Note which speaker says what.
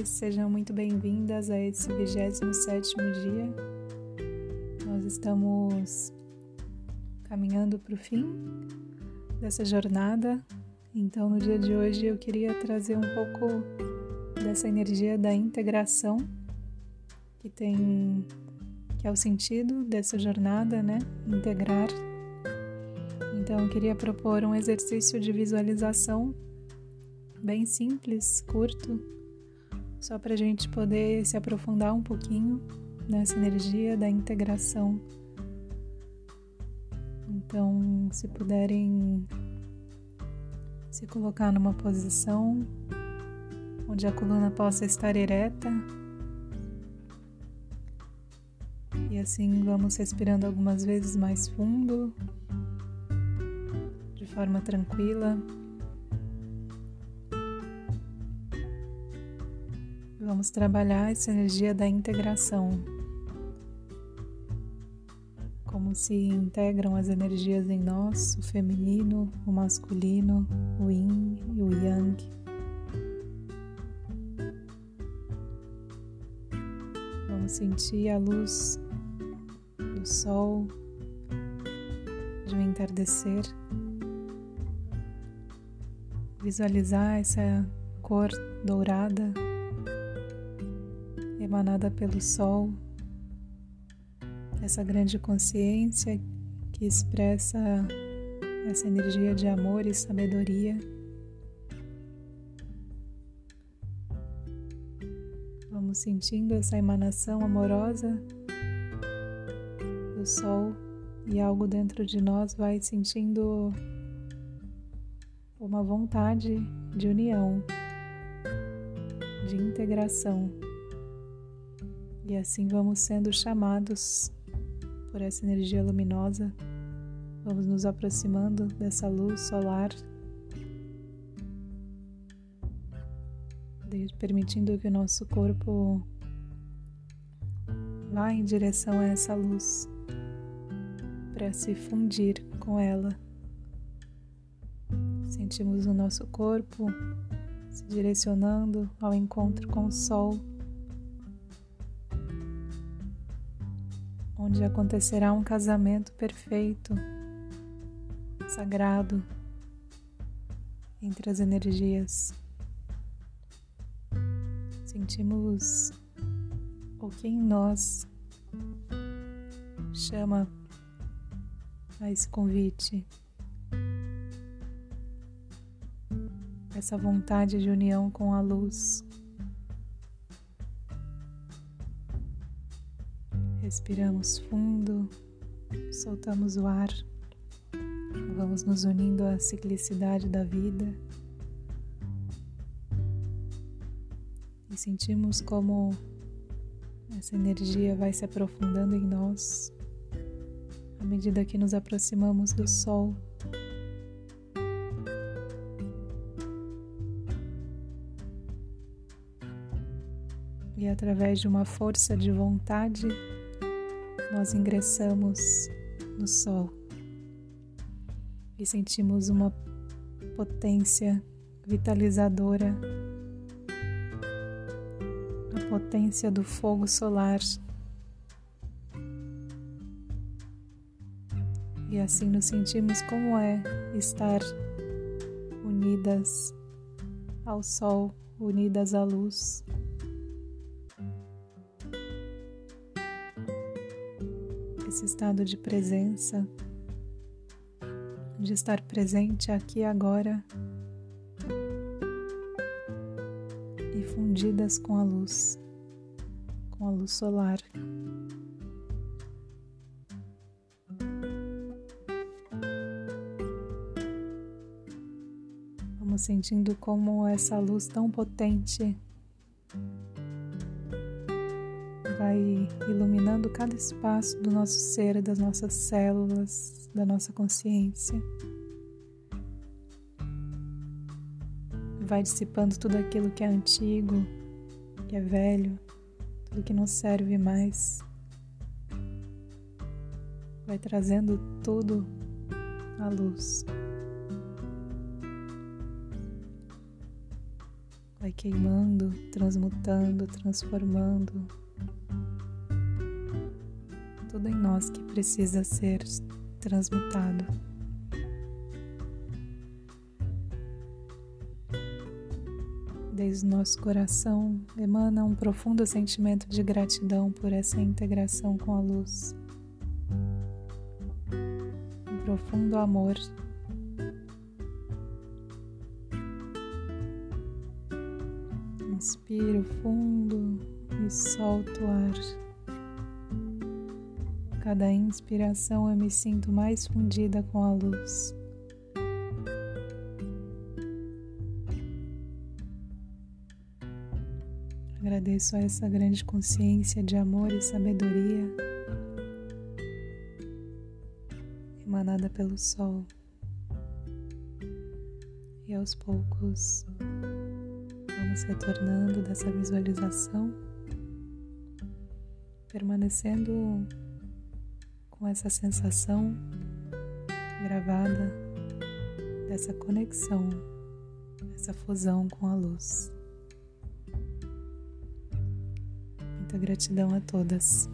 Speaker 1: mulheres, sejam muito bem-vindas a esse 27 dia. Nós estamos caminhando para o fim dessa jornada, então no dia de hoje eu queria trazer um pouco dessa energia da integração que tem que é o sentido dessa jornada, né? Integrar. Então eu queria propor um exercício de visualização bem simples, curto, só para a gente poder se aprofundar um pouquinho nessa energia da integração. Então, se puderem se colocar numa posição onde a coluna possa estar ereta. E assim vamos respirando algumas vezes mais fundo, de forma tranquila. Vamos trabalhar essa energia da integração. Como se integram as energias em nós, o feminino, o masculino, o yin e o yang. Vamos sentir a luz do sol, de um entardecer. Visualizar essa cor dourada emanada pelo Sol, essa grande consciência que expressa essa energia de amor e sabedoria. Vamos sentindo essa emanação amorosa do Sol e algo dentro de nós vai sentindo uma vontade de união, de integração. E assim vamos sendo chamados por essa energia luminosa, vamos nos aproximando dessa luz solar, permitindo que o nosso corpo vá em direção a essa luz para se fundir com ela. Sentimos o nosso corpo se direcionando ao encontro com o sol onde acontecerá um casamento perfeito, sagrado entre as energias. Sentimos o que em nós chama a esse convite, essa vontade de união com a luz. Respiramos fundo, soltamos o ar, vamos nos unindo à ciclicidade da vida e sentimos como essa energia vai se aprofundando em nós à medida que nos aproximamos do Sol. E através de uma força de vontade, nós ingressamos no Sol e sentimos uma potência vitalizadora, a potência do fogo solar. E assim nos sentimos como é estar unidas ao Sol, unidas à luz. Esse estado de presença, de estar presente aqui agora e fundidas com a luz, com a luz solar. Vamos sentindo como essa luz tão potente iluminando cada espaço do nosso ser, das nossas células, da nossa consciência. Vai dissipando tudo aquilo que é antigo, que é velho, tudo que não serve mais. Vai trazendo tudo à luz. vai queimando, transmutando, transformando tudo em nós que precisa ser transmutado. Desde nosso coração emana um profundo sentimento de gratidão por essa integração com a luz. Um profundo amor Inspiro fundo e solto o ar. Cada inspiração eu me sinto mais fundida com a luz. Agradeço a essa grande consciência de amor e sabedoria emanada pelo sol. E aos poucos Vamos retornando dessa visualização, permanecendo com essa sensação gravada dessa conexão, essa fusão com a luz. Muita gratidão a todas.